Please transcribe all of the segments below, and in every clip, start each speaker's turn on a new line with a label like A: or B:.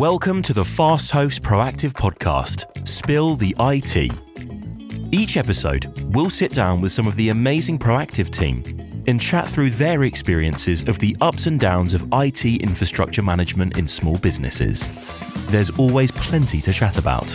A: Welcome to the Fast Host Proactive Podcast, Spill the IT. Each episode, we'll sit down with some of the amazing Proactive team and chat through their experiences of the ups and downs of IT infrastructure management in small businesses. There's always plenty to chat about.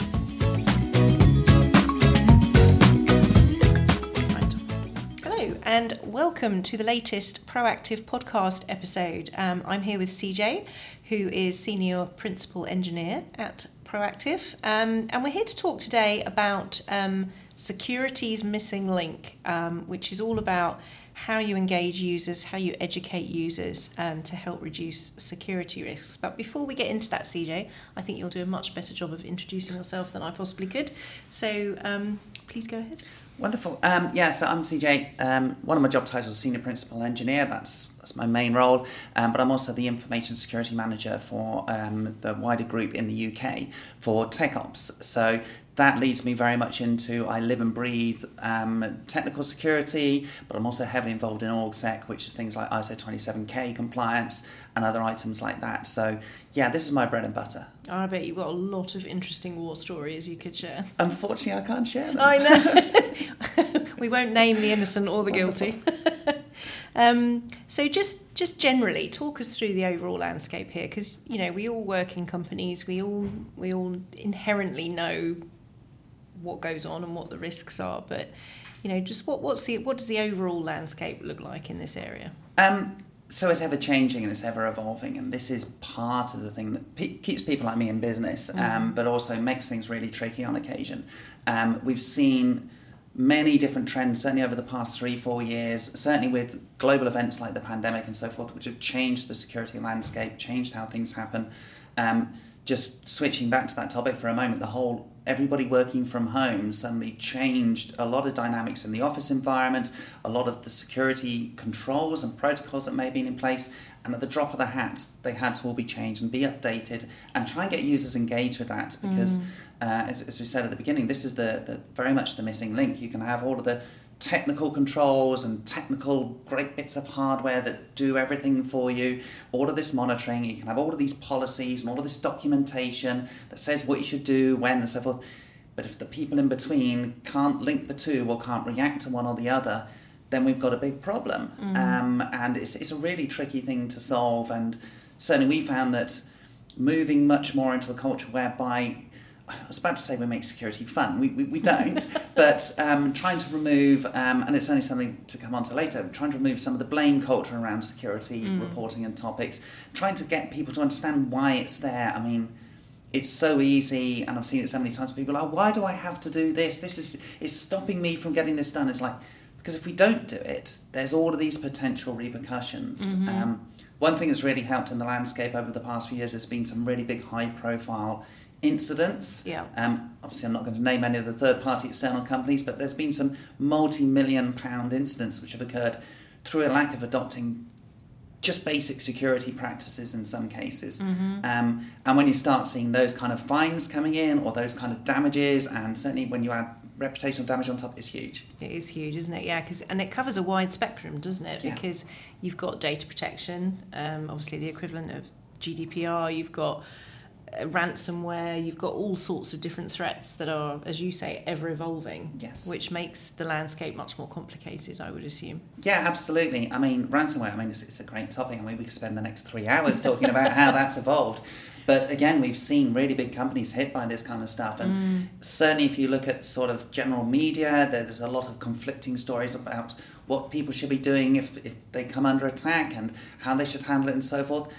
B: Welcome to the latest Proactive podcast episode. Um, I'm here with CJ, who is Senior Principal Engineer at Proactive, um, and we're here to talk today about um, security's missing link, um, which is all about how you engage users, how you educate users um, to help reduce security risks. But before we get into that, CJ, I think you'll do a much better job of introducing yourself than I possibly could. So um, please go ahead.
C: Wonderful. Um, yeah, so I'm CJ. Um, one of my job titles is Senior Principal Engineer. That's that's my main role. Um, but I'm also the Information Security Manager for um, the wider group in the UK for Tech Ops. So that leads me very much into I live and breathe um, technical security, but I'm also heavily involved in ORGSEC, which is things like ISO 27K compliance and other items like that. So yeah, this is my bread and butter.
B: I bet you've got a lot of interesting war stories you could share.
C: Unfortunately, I can't share them.
B: I know. we won't name the innocent or the guilty. um, so just just generally, talk us through the overall landscape here, because you know we all work in companies. We all we all inherently know what goes on and what the risks are, but you know, just what what's the what does the overall landscape look like in this area?
C: Um, so it's ever changing and it's ever evolving, and this is part of the thing that pe- keeps people like me in business, um,
B: Mm-hmm.
C: but also makes things really tricky on occasion. Um, we've seen many different trends, certainly over the past three, four years, certainly with global events like the pandemic and so forth, which have changed the security landscape, changed how things happen. Um, just switching back to that topic for a moment, the whole everybody working from home suddenly changed a lot of dynamics in the office environment, a lot of the security controls and protocols that may have been in place, and at the drop of the hat, they had to all be changed and be updated and try and get users engaged with that because, uh, as, as we said at the beginning, this is the, the very much the missing link. You can have all of the technical controls and technical great bits of hardware that do everything for you, all of this monitoring, you can have all of these policies and all of this documentation that says what you should do, when, and so forth. But if the people in between can't link the two or can't react to one or the other, then we've got a big problem. Um, and it's, it's a really tricky thing to solve. And certainly we found that moving much more into a culture whereby I was about to say we make security fun. We, we, we don't, but um, trying to remove, um, and it's only something to come on to later, trying to remove some of the blame culture around security reporting and topics, trying to get people to understand why it's there. I mean, it's so easy, and I've seen it so many times. People are, why do I have to do this? This is it's stopping me from getting this done. It's like because if we don't do it, there's all of these potential repercussions. Um, one thing that's really helped in the landscape over the past few years has been some really big high-profile incidents.
B: Yeah.
C: Um, obviously, I'm not going to name any of the third-party external companies, but there's been some multi-million pound incidents which have occurred through a lack of adopting just basic security practices in some cases. Um, and when you start seeing those kind of fines coming in or those kind of damages, and certainly when you add reputational damage on top, it's huge.
B: It is huge, isn't it? Yeah, because and it covers a wide spectrum, doesn't it?
C: Yeah.
B: Because you've got data protection, um, obviously the equivalent of GDPR. You've got ransomware. You've got all sorts of different threats that are, as you say, ever evolving.
C: Yes.
B: Which makes the landscape much more complicated, I would assume.
C: Yeah, absolutely. I mean, ransomware, I mean, it's, it's a great topic. I mean, we could spend the next three hours talking about how that's evolved. But again, we've seen really big companies hit by this kind of stuff. And mm. certainly, if you look at sort of general media, there's a lot of conflicting stories about what people should be doing if, if they come under attack and how they should handle it and so forth.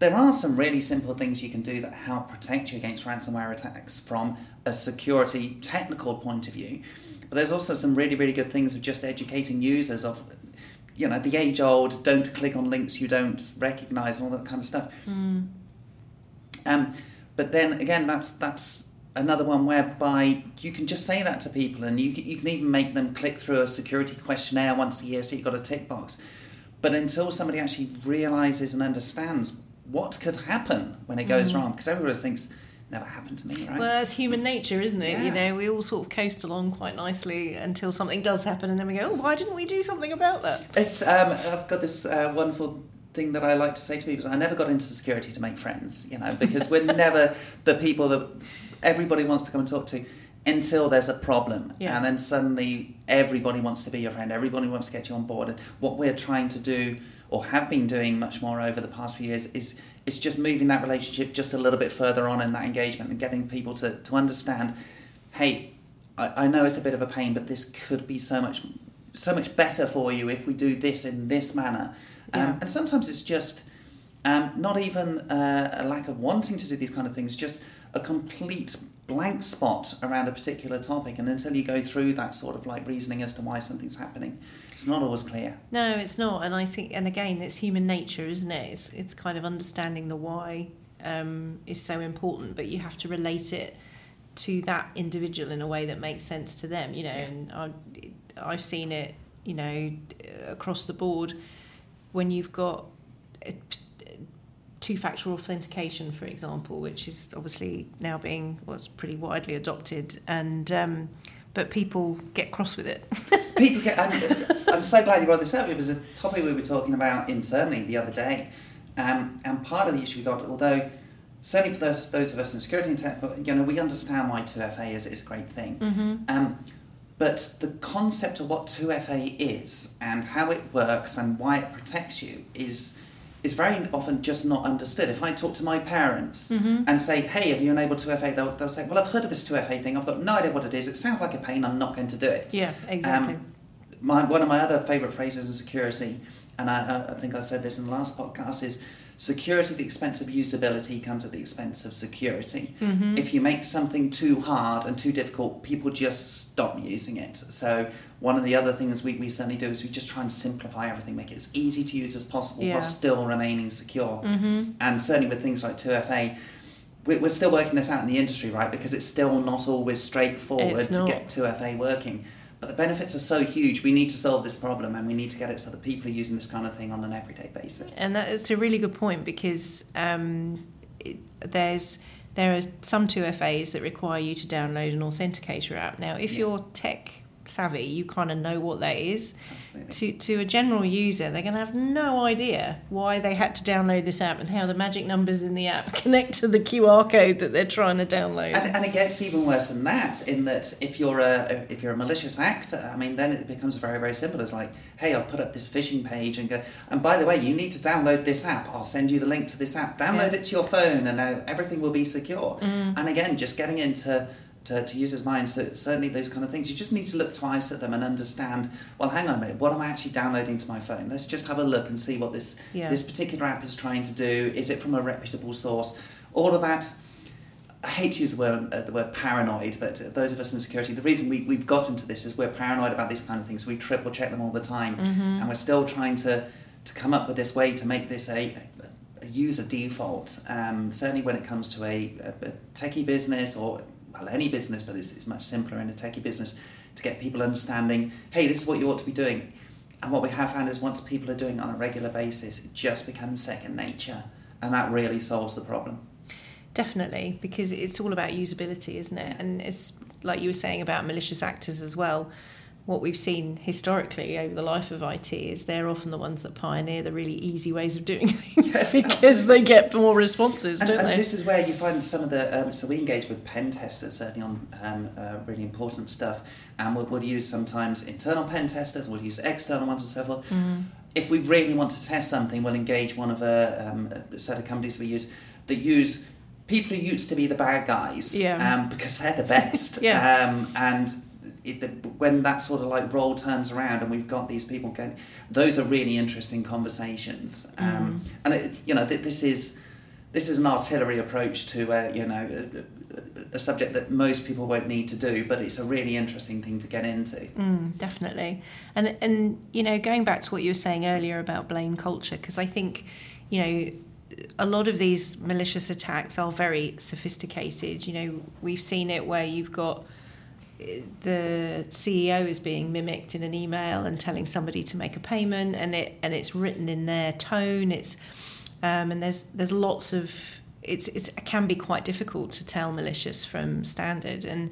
C: There are some really simple things you can do that help protect you against ransomware attacks from a security technical point of view. But there's also some really, really good things of just educating users of, you know, the age old don't click on links you don't recognize and all that kind of stuff. Um, but then again, that's that's another one whereby you can just say that to people, and you can, you can even make them click through a security questionnaire once a year, so you've got a tick box. But until somebody actually realizes and understands what could happen when it goes wrong, because everybody thinks never happened to me, right?
B: Well, that's human nature, isn't it? You know, we all sort of coast along quite nicely until something does happen, and then we go, "Oh, why didn't we do something about that?"
C: It's um, I've got this uh, wonderful thing that I like to say to people is I never got into security to make friends, you know, because we're never the people that everybody wants to come and talk to until there's a problem.
B: Yeah.
C: And then suddenly everybody wants to be your friend, everybody wants to get you on board. And what we're trying to do or have been doing much more over the past few years is is just moving that relationship just a little bit further on in that engagement and getting people to, to understand, hey, I, I know it's a bit of a pain, but this could be so much so much better for you if we do this in this manner. Um,
B: Yeah.
C: And sometimes it's just um, not even uh, a lack of wanting to do these kind of things, just a complete blank spot around a particular topic. And until you go through that sort of like reasoning as to why something's happening, it's not always clear.
B: No, it's not. And I think, and again, it's human nature, isn't it? It's, it's kind of understanding the why um, is so important, but you have to relate it to that individual in a way that makes sense to them, you know.
C: Yeah.
B: And I, I've seen it, you know, across the board when you've got two factor authentication, for example, which is obviously now being what's pretty widely adopted. And, um, but people get cross with it.
C: People get. I'm, I'm so glad you brought this up. It was a topic we were talking about internally the other day, um, and part of the issue we got, although certainly for those, those of us in security and tech, you know, we understand why 2FA is, is a great thing.
B: Mm-hmm.
C: Um, but the concept of what 2FA is and how it works and why it protects you is is very often just not understood. If I talk to my parents
B: Mm-hmm.
C: and say, "Hey, have you enabled 2FA?" They'll, they'll say, "Well, I've heard of this 2FA thing. I've got no idea what it is. It sounds like a pain. I'm not going to do it."
B: Yeah, exactly.
C: Um, my, one of my other favourite phrases in security, and I, I think I said this in the last podcast, is security at the expense of usability comes at the expense of security.
B: Mm-hmm.
C: If you make something too hard and too difficult, people just stop using it. So one of the other things we, we certainly do is we just try and simplify everything, make it as easy to use as possible
B: Yeah.
C: while still remaining secure.
B: mm-hmm.
C: And certainly with things like 2FA, we- we're still working this out in the industry, right? Because it's still not always straightforward to get 2FA working. But the benefits are so huge. We need to solve this problem, and we need to get it so that people are using this kind of thing on an everyday basis.
B: And that is a really good point because um, it, there's there are some 2FAs that require you to download an authenticator app. Now, if
C: Yeah.
B: you're tech savvy, you kind of know what that is.
C: Absolutely.
B: To to a general user, they're going to have no idea why they had to download this app and how the magic numbers in the app connect to the QR code that they're trying to download.
C: And, and it gets even worse than that. In that, if you're a if you're a malicious actor, I mean, then it becomes very very simple. It's like, hey, I've put up this phishing page, and go, and by the way, you need to download this app. I'll send you the link to this app. Download
B: Yeah.
C: it to your phone, and now everything will be secure.
B: Mm.
C: And again, just getting into to, to users' minds, so certainly those kind of things. You just need to look twice at them and understand. Well, hang on a minute. What am I actually downloading to my phone? Let's just have a look and see what this
B: Yeah.
C: this particular app is trying to do. Is it from a reputable source? All of that. I hate to use the word, uh, the word paranoid, but those of us in security, the reason we, we've got into this is we're paranoid about these kind of things. We triple check them all the time,
B: Mm-hmm.
C: and we're still trying to, to come up with this way to make this a, a user default. Um, certainly when it comes to a, a, a techie business or well, any business, but it's, it's much simpler in a techie business to get people understanding, hey, this is what you ought to be doing. And what we have found is once people are doing it on a regular basis, it just becomes second nature, and that really solves the problem.
B: Definitely, because it's all about usability, isn't it? And it's like you were saying about malicious actors as well. What we've seen historically over the life of IT is they're often the ones that pioneer the really easy ways of doing things
C: Yes,
B: because
C: absolutely.
B: they get more responses,
C: And,
B: don't
C: and
B: they?
C: this is where you find some of the. Um, so we engage with pen testers certainly on um, uh, really important stuff, and we'll, we'll use sometimes internal pen testers, we'll use external ones, and so forth.
B: Mm.
C: If we really want to test something, we'll engage one of a, um, a set of companies we use that use people who used to be the bad guys,
B: Yeah.
C: um, because they're the best.
B: Yeah.
C: Um, and it, the, when that sort of like role turns around and we've got these people getting, those are really interesting conversations. Um, And it, you know, th- this is this is an artillery approach to uh, you know a, a, a subject that most people won't need to do, but it's a really interesting thing to get into.
B: Mm, definitely. And and you know, going back to what you were saying earlier about blame culture, because I think, you know, a lot of these malicious attacks are very sophisticated. You know, we've seen it where you've got the CEO is being mimicked in an email and telling somebody to make a payment, and it and it's written in their tone. It's um, and there's there's lots of it's it's it can be quite difficult to tell malicious from standard and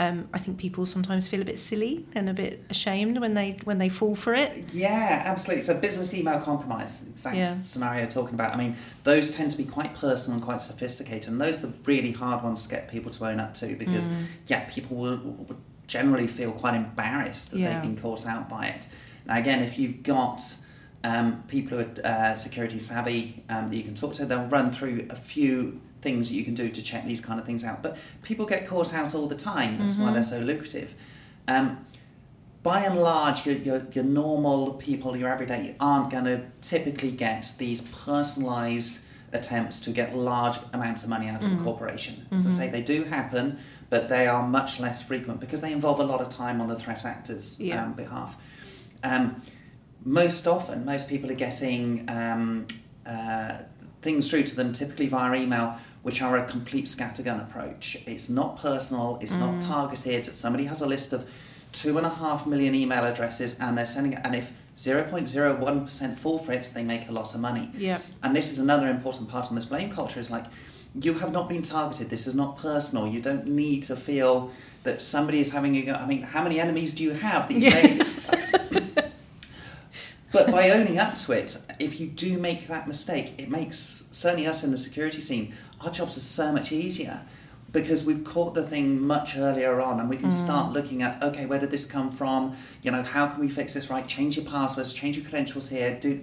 B: um, I think people sometimes feel a bit silly and a bit ashamed when they when they fall for it.
C: Yeah, absolutely. So business email compromise, exact
B: Yeah.
C: scenario talking about. I mean, those tend to be quite personal and quite sophisticated, and those are the really hard ones to get people to own up to because,
B: Mm.
C: yeah, people will, will generally feel quite embarrassed that
B: Yeah.
C: they've been caught out by it. Now, again, if you've got um, people who are uh, security savvy um, that you can talk to, they'll run through a few things that you can do to check these kind of things out. But people get caught out all the time. That's why they're so lucrative. Um, by and large, your, your, your normal people, your everyday, aren't going to typically get these personalised attempts to get large amounts of money out of a corporation. As I say, they do happen, but they are much less frequent because they involve a lot of time on the threat actor's
B: Yeah.
C: um, behalf. Um, most often, most people are getting um, uh, things through to them, typically via email, which are a complete scattergun approach. It's not personal, it's not mm. targeted. Somebody has a list of two and a half million email addresses and they're sending it, and if 0.01% fall for it, they make a lot of money.
B: Yeah.
C: And this is another important part on this blame culture is like, you have not been targeted. This is not personal. You don't need to feel that somebody is having a. I mean, how many enemies do you have that you may? but by owning up to it, if you do make that mistake, it makes certainly us in the security scene. Our jobs are so much easier because we've caught the thing much earlier on, and we can mm. start looking at okay, where did this come from? You know, how can we fix this right? Change your passwords, change your credentials here. Do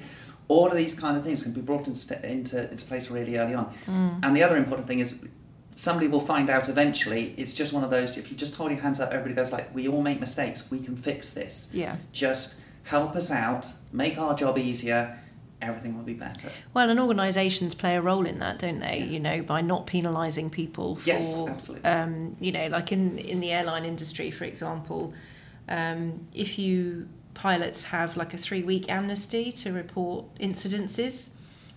C: all of these kind of things can be brought into into, into place really early on. Mm. And the other important thing is somebody will find out eventually. It's just one of those. If you just hold your hands up, everybody goes like, "We all make mistakes. We can fix this.
B: Yeah.
C: Just help us out, make our job easier. Everything will be better."
B: Well, and organisations play a role in that, don't they? You know, by not penalising people for,
C: Yes, absolutely.
B: um, you know, like in in the airline industry, for example, um, if you pilots have like a three week amnesty to report incidences,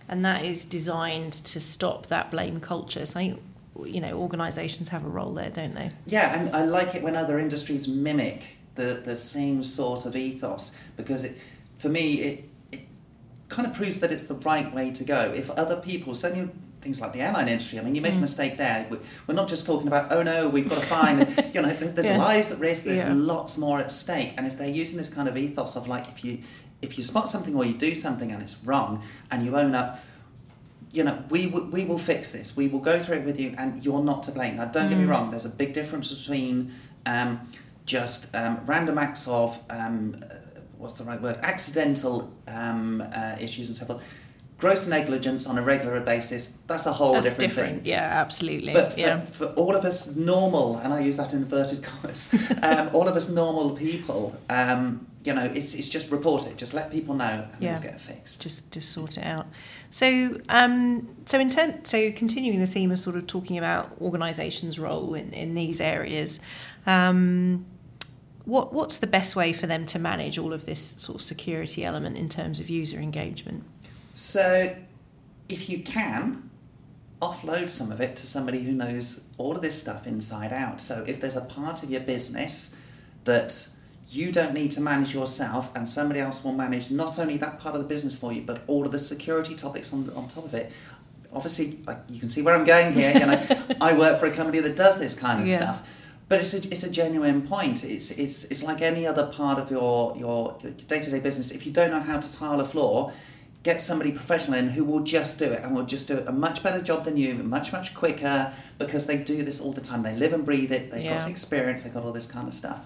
B: and that is designed to stop that blame culture. So, I you know, organisations have a role there, don't they?
C: Yeah, and I like it when other industries mimic the, the same sort of ethos because it, for me, it kind of proves that it's the right way to go. If other people, certainly things like the airline industry, I mean, you make a mistake there. we- We're not just talking about, oh no, we've got a fine. you know, there's
B: Yeah.
C: lives at risk. There's
B: Yeah.
C: lots more at stake. And if they're using this kind of ethos of like, if you if you spot something or you do something and it's wrong, and you own up, you know, we will, we will fix this. We will go through it with you, and you're not to blame. Now, don't get me wrong. There's a big difference between um, just um, random acts of um, what's the right word? Accidental um, uh, issues and so forth. Gross negligence on a regular basis. That's a whole
B: That's
C: different,
B: different.
C: thing.
B: Yeah, absolutely.
C: But for,
B: yeah.
C: for all of us normal, and I use that in inverted commas, um, all of us normal people, um, you know, it's, it's just report it. Just let people know, and
B: Yeah.
C: it'll get fixed.
B: just just sort it out. So um, so intent so continuing the theme of sort of talking about organisations' role in, in these areas. Um, what what's the best way for them to manage all of this sort of security element in terms of user engagement?
C: So, if you can, offload some of it to somebody who knows all of this stuff inside out. So, if there's a part of your business that you don't need to manage yourself and somebody else will manage not only that part of the business for you, but all of the security topics on, on top of it. Obviously, like, you can see where I'm going here. You know, I work for a company that does this kind of
B: Yeah.
C: stuff. But it's a, it's a genuine point. It's, it's, it's like any other part of your, your day to day business. If you don't know how to tile a floor, get somebody professional in who will just do it and will just do a much better job than you, much, much quicker because they do this all the time. They live and breathe it, they've got experience, they've got all this kind of stuff.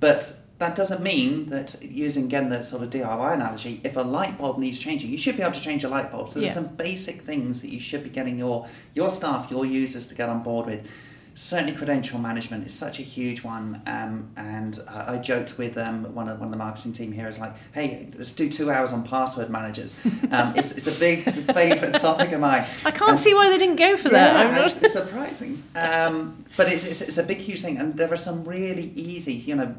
C: But that doesn't mean that using again the sort of DIY analogy, if a light bulb needs changing, you should be able to change a light bulb. So there's
B: Yeah.
C: some basic things that you should be getting your your staff, your users to get on board with. Certainly, credential management is such a huge one, um, and uh, I joked with um, one of one of the marketing team here is like, "Hey, let's do two hours on password managers." Um, it's, it's a big favourite topic of mine.
B: I can't
C: And-
B: see why they didn't go for that. I'm
C: yeah,
B: not-
C: it's, it's surprising. Um, but it's, it's, it's a big, huge thing, and there are some really easy, you know,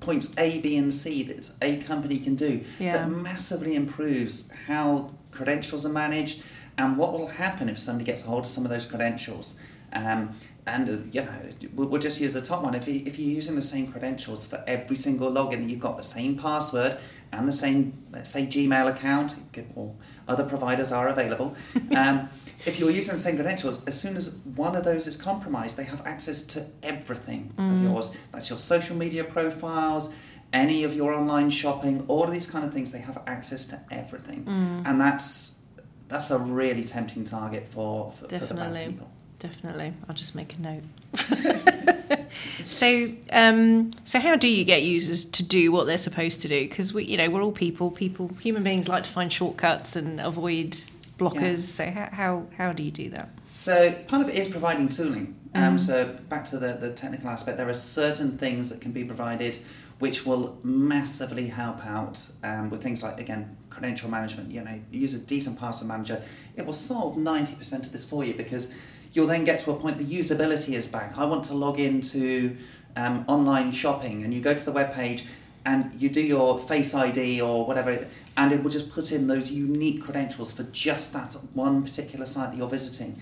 C: points A, B, and C that a company can do
B: Yeah.
C: that massively improves how credentials are managed and what will happen if somebody gets a hold of some of those credentials. Um, and uh, you know, we'll, we'll just use the top one. If, you, if you're using the same credentials for every single login, you've got the same password, and the same, let's say, Gmail account, or other providers are available. Um, if you're using the same credentials, as soon as one of those is compromised, they have access to everything of yours. That's your social media profiles, any of your online shopping, all of these kind of things. They have access to everything, and that's that's a really tempting target for for, for the bad people.
B: Definitely. I'll just make a note. so, um, so how do you get users to do what they're supposed to do? Because we, you know, we're all people. People, human beings like to find shortcuts and avoid blockers.
C: Yeah.
B: So, how, how how do you do that?
C: So part of it is providing tooling. Um, So back to the, the technical aspect, there are certain things that can be provided which will massively help out um, with things like again credential management. You know, use a decent password manager, it will solve ninety percent of this for you because you'll then get to a point the usability is back. I want to log into um, online shopping, and you go to the web page and you do your Face ID or whatever, and it will just put in those unique credentials for just that one particular site that you're visiting.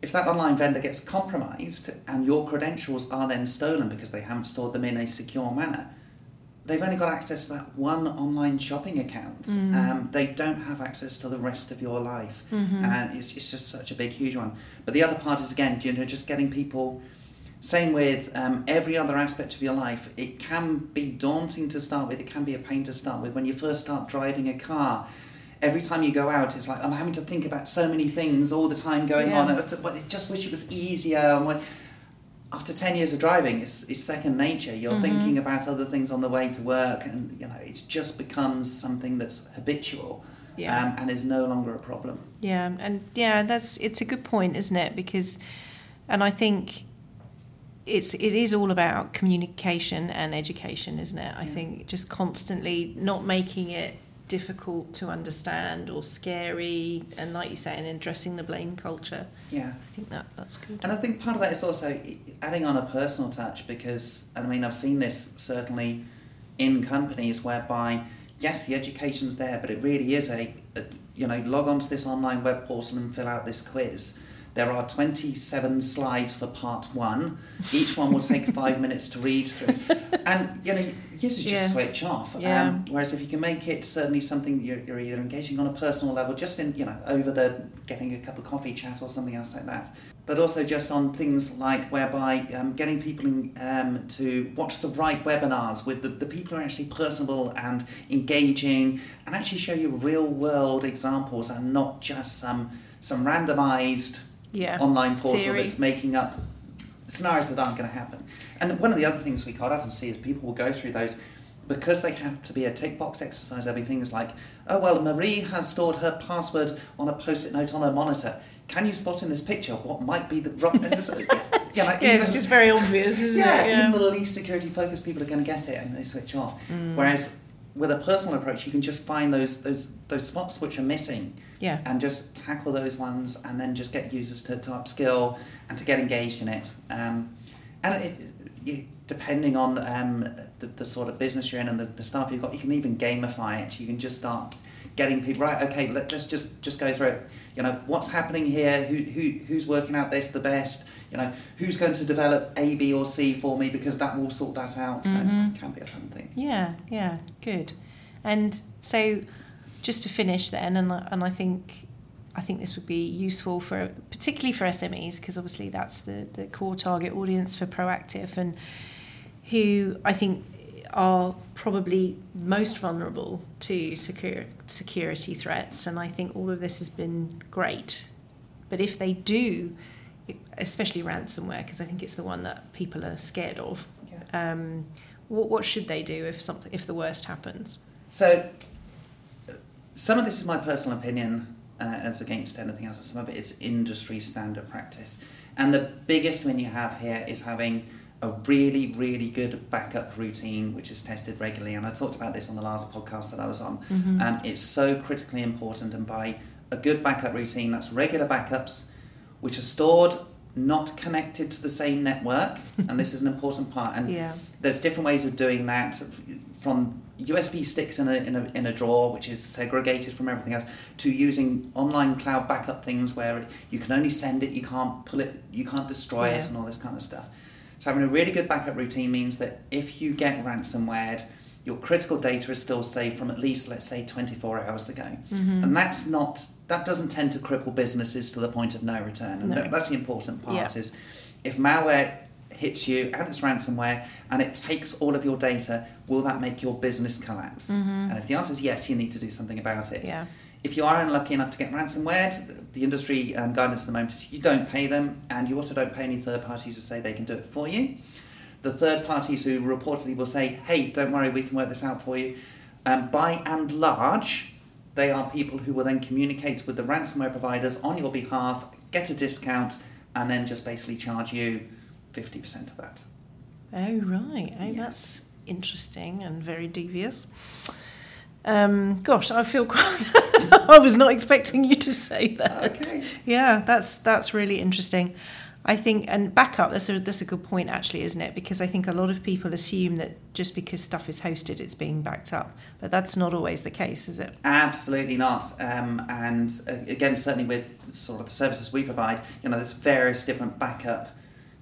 C: If that online vendor gets compromised and your credentials are then stolen because they haven't stored them in a secure manner, they've only got access to that one online shopping account. Um, they don't have access to the rest of your life, and it's, it's just such a big, huge one. But the other part is again, you know, just getting people. Same with um, every other aspect of your life. It can be daunting to start with. It can be a pain to start with. When you first start driving a car, every time you go out, it's like I'm having to think about so many things all the time going
B: Yeah.
C: on. I just wish it was easier. After 10 years of driving, it's, it's second nature. You're
B: Mm-hmm.
C: thinking about other things on the way to work, and you know, it just becomes something that's habitual
B: Yeah.
C: um, and is no longer a problem.
B: Yeah, and yeah, that's it's a good point, isn't it? Because, and I think it's it is all about communication and education, isn't it? I
C: Yeah.
B: think just constantly not making it difficult to understand or scary, and like you say, and addressing the blame culture.
C: Yeah.
B: I think that that's good.
C: And I think part of that is also adding on a personal touch because, I mean, I've seen this certainly in companies whereby, yes, the education's there, but it really is a, a you know, log onto this online web portal and fill out this quiz. There are 27 slides for part one. Each one will take five minutes to read through. And, you know, users just
B: Yeah.
C: switch off.
B: Yeah.
C: Um, whereas if you can make it certainly something you're, you're either engaging on a personal level, just in, you know, over the getting a cup of coffee chat or something else like that, but also just on things like whereby um, getting people in, um, to watch the right webinars with the, the people who are actually personable and engaging and actually show you real world examples and not just some some randomized
B: Yeah.
C: online portal
B: Theory.
C: that's making up scenarios that aren't going to happen. And one of the other things we quite often see is people will go through those because they have to be a tick box exercise. Be things like, oh well, Marie has stored her password on a post-it note on her monitor. Can you spot in this picture what might be the wrong? and it's like, yeah, like,
B: Yeah, it's just very obvious,
C: yeah,
B: it?
C: even the least security focused people are going to get it and they switch off.
B: Mm.
C: Whereas with a personal approach, you can just find those those those spots which are missing
B: yeah.
C: and just tackle those ones and then just get users to, to upskill and to get engaged in it. Um, and it, you, depending on um, the, the sort of business you're in and the, the staff you've got, you can even gamify it. You can just start getting people right. Okay, let, let's just just go through it. You know, what's happening here? Who, who who's working out this the best? You know, who's going to develop A, B, or C for me because that will sort that out. So
B: Mhm.
C: it can be a fun thing.
B: Yeah, yeah, good. And so, just to finish then, and I- and I think I think this would be useful for particularly for SMEs because obviously that's the the core target audience for Proactive and who I think are probably most vulnerable to secure, security threats. And I think all of this has been great. But if they do, especially ransomware, because I think it's the one that people are scared of,
C: Yeah.
B: um, what, what should they do if something if the worst happens?
C: So, some of this is my personal opinion uh, as against anything else, and some of it is industry standard practice. And the biggest win you have here is having a really, really good backup routine which is tested regularly. And I talked about this on the last podcast that I was on. Um, it's so critically important, and by a good backup routine, that's regular backups which are stored not connected to the same network, and this is an important part. And
B: Yeah.
C: there's different ways of doing that from USB sticks in a, in a, in a drawer which is segregated from everything else to using online cloud backup things where you can only send it you can't pull it you can't destroy it and all this kind of stuff so having a really good backup routine means that if you get ransomware your critical data is still safe from at least, let's say, 24 hours ago. Mm-hmm. And that's not, that doesn't tend to cripple businesses to the point of no return. And
B: No.
C: that, that's the important part
B: Yeah.
C: is if malware hits you and it's ransomware and it takes all of your data, will that make your business collapse? And if the answer is yes, you need to do something about it.
B: Yeah.
C: If you are unlucky enough to get ransomware, the industry um, guidance at the moment is you don't pay them and you also don't pay any third parties to say they can do it for you. The third parties who reportedly will say, hey, don't worry, we can work this out for you, um, by and large, they are people who will then communicate with the ransomware providers on your behalf, get a discount, and then just basically charge you 50% of that.
B: Oh, right. Oh,
C: Yes.
B: that's interesting and very devious. Um, gosh, I feel quite. I was not expecting you to say that.
C: Okay.
B: Yeah, that's that's really interesting. I think and backup. That's a that's a good point actually, isn't it? Because I think a lot of people assume that just because stuff is hosted, it's being backed up, but that's not always the case, is it?
C: Absolutely not. Um, and uh, again, certainly with sort of the services we provide, you know, there's various different backup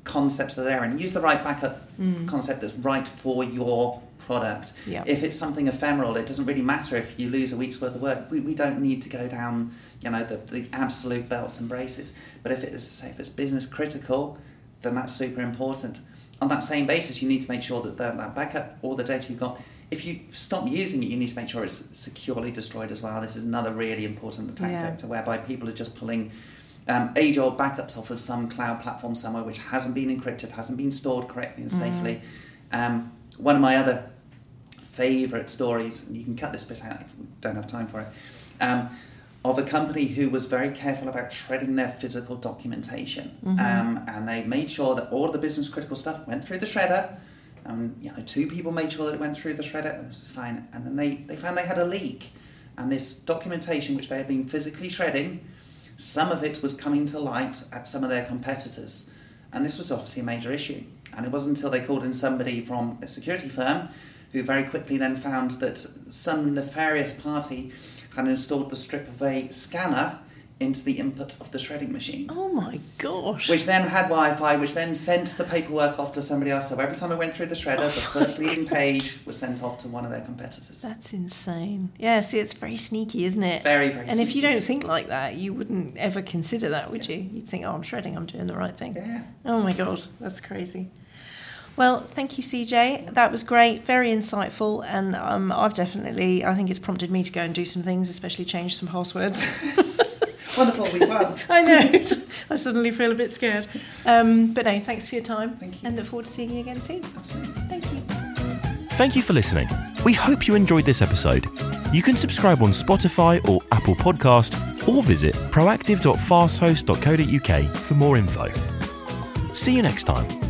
C: concepts that are there, and use the right backup concept that's right for your product.
B: Yeah.
C: If it's something ephemeral, it doesn't really matter if you lose a week's worth of work. We, we don't need to go down, you know, the, the absolute belts and braces. But if it is, say, if it's business critical, then that's super important. On that same basis, you need to make sure that that, that backup, all the data you've got, if you stop using it, you need to make sure it's securely destroyed as well. This is another really important attack
B: Yeah.
C: vector whereby people are just pulling um, age old backups off of some cloud platform somewhere which hasn't been encrypted, hasn't been stored correctly and safely. Um, one of my other favourite stories, and you can cut this bit out if we don't have time for it, um, of a company who was very careful about shredding their physical documentation. Um, and they made sure that all of the business critical stuff went through the shredder. Um, you know, two people made sure that it went through the shredder, and this is fine. And then they, they found they had a leak. And this documentation, which they had been physically shredding, some of it was coming to light at some of their competitors. And this was obviously a major issue. And it wasn't until they called in somebody from a security firm who very quickly then found that some nefarious party had installed the strip of a scanner into the input of the shredding machine.
B: Oh my gosh!
C: Which then had Wi-Fi, which then sent the paperwork off to somebody else. So every time I went through the shredder, the first leading page was sent off to one of their competitors.
B: That's insane. Yeah, see, it's very sneaky, isn't it?
C: Very, very. Sneaky.
B: And if you don't think like that, you wouldn't ever consider that, would you? You'd think, oh, I'm shredding, I'm doing the right thing.
C: yeah.
B: Oh my God, that's crazy. Well, thank you, CJ. That was great, very insightful, and um, I've definitely, I think it's prompted me to go and do some things, especially change some passwords.
C: Wonderful, we won.
B: I know. I suddenly feel a bit scared. Um, but no, thanks for your time.
C: Thank you.
B: And look forward to seeing you again soon.
C: Absolutely.
B: Thank you.
A: Thank you for listening. We hope you enjoyed this episode. You can subscribe on Spotify or Apple Podcast or visit proactive.fasthost.co.uk for more info. See you next time.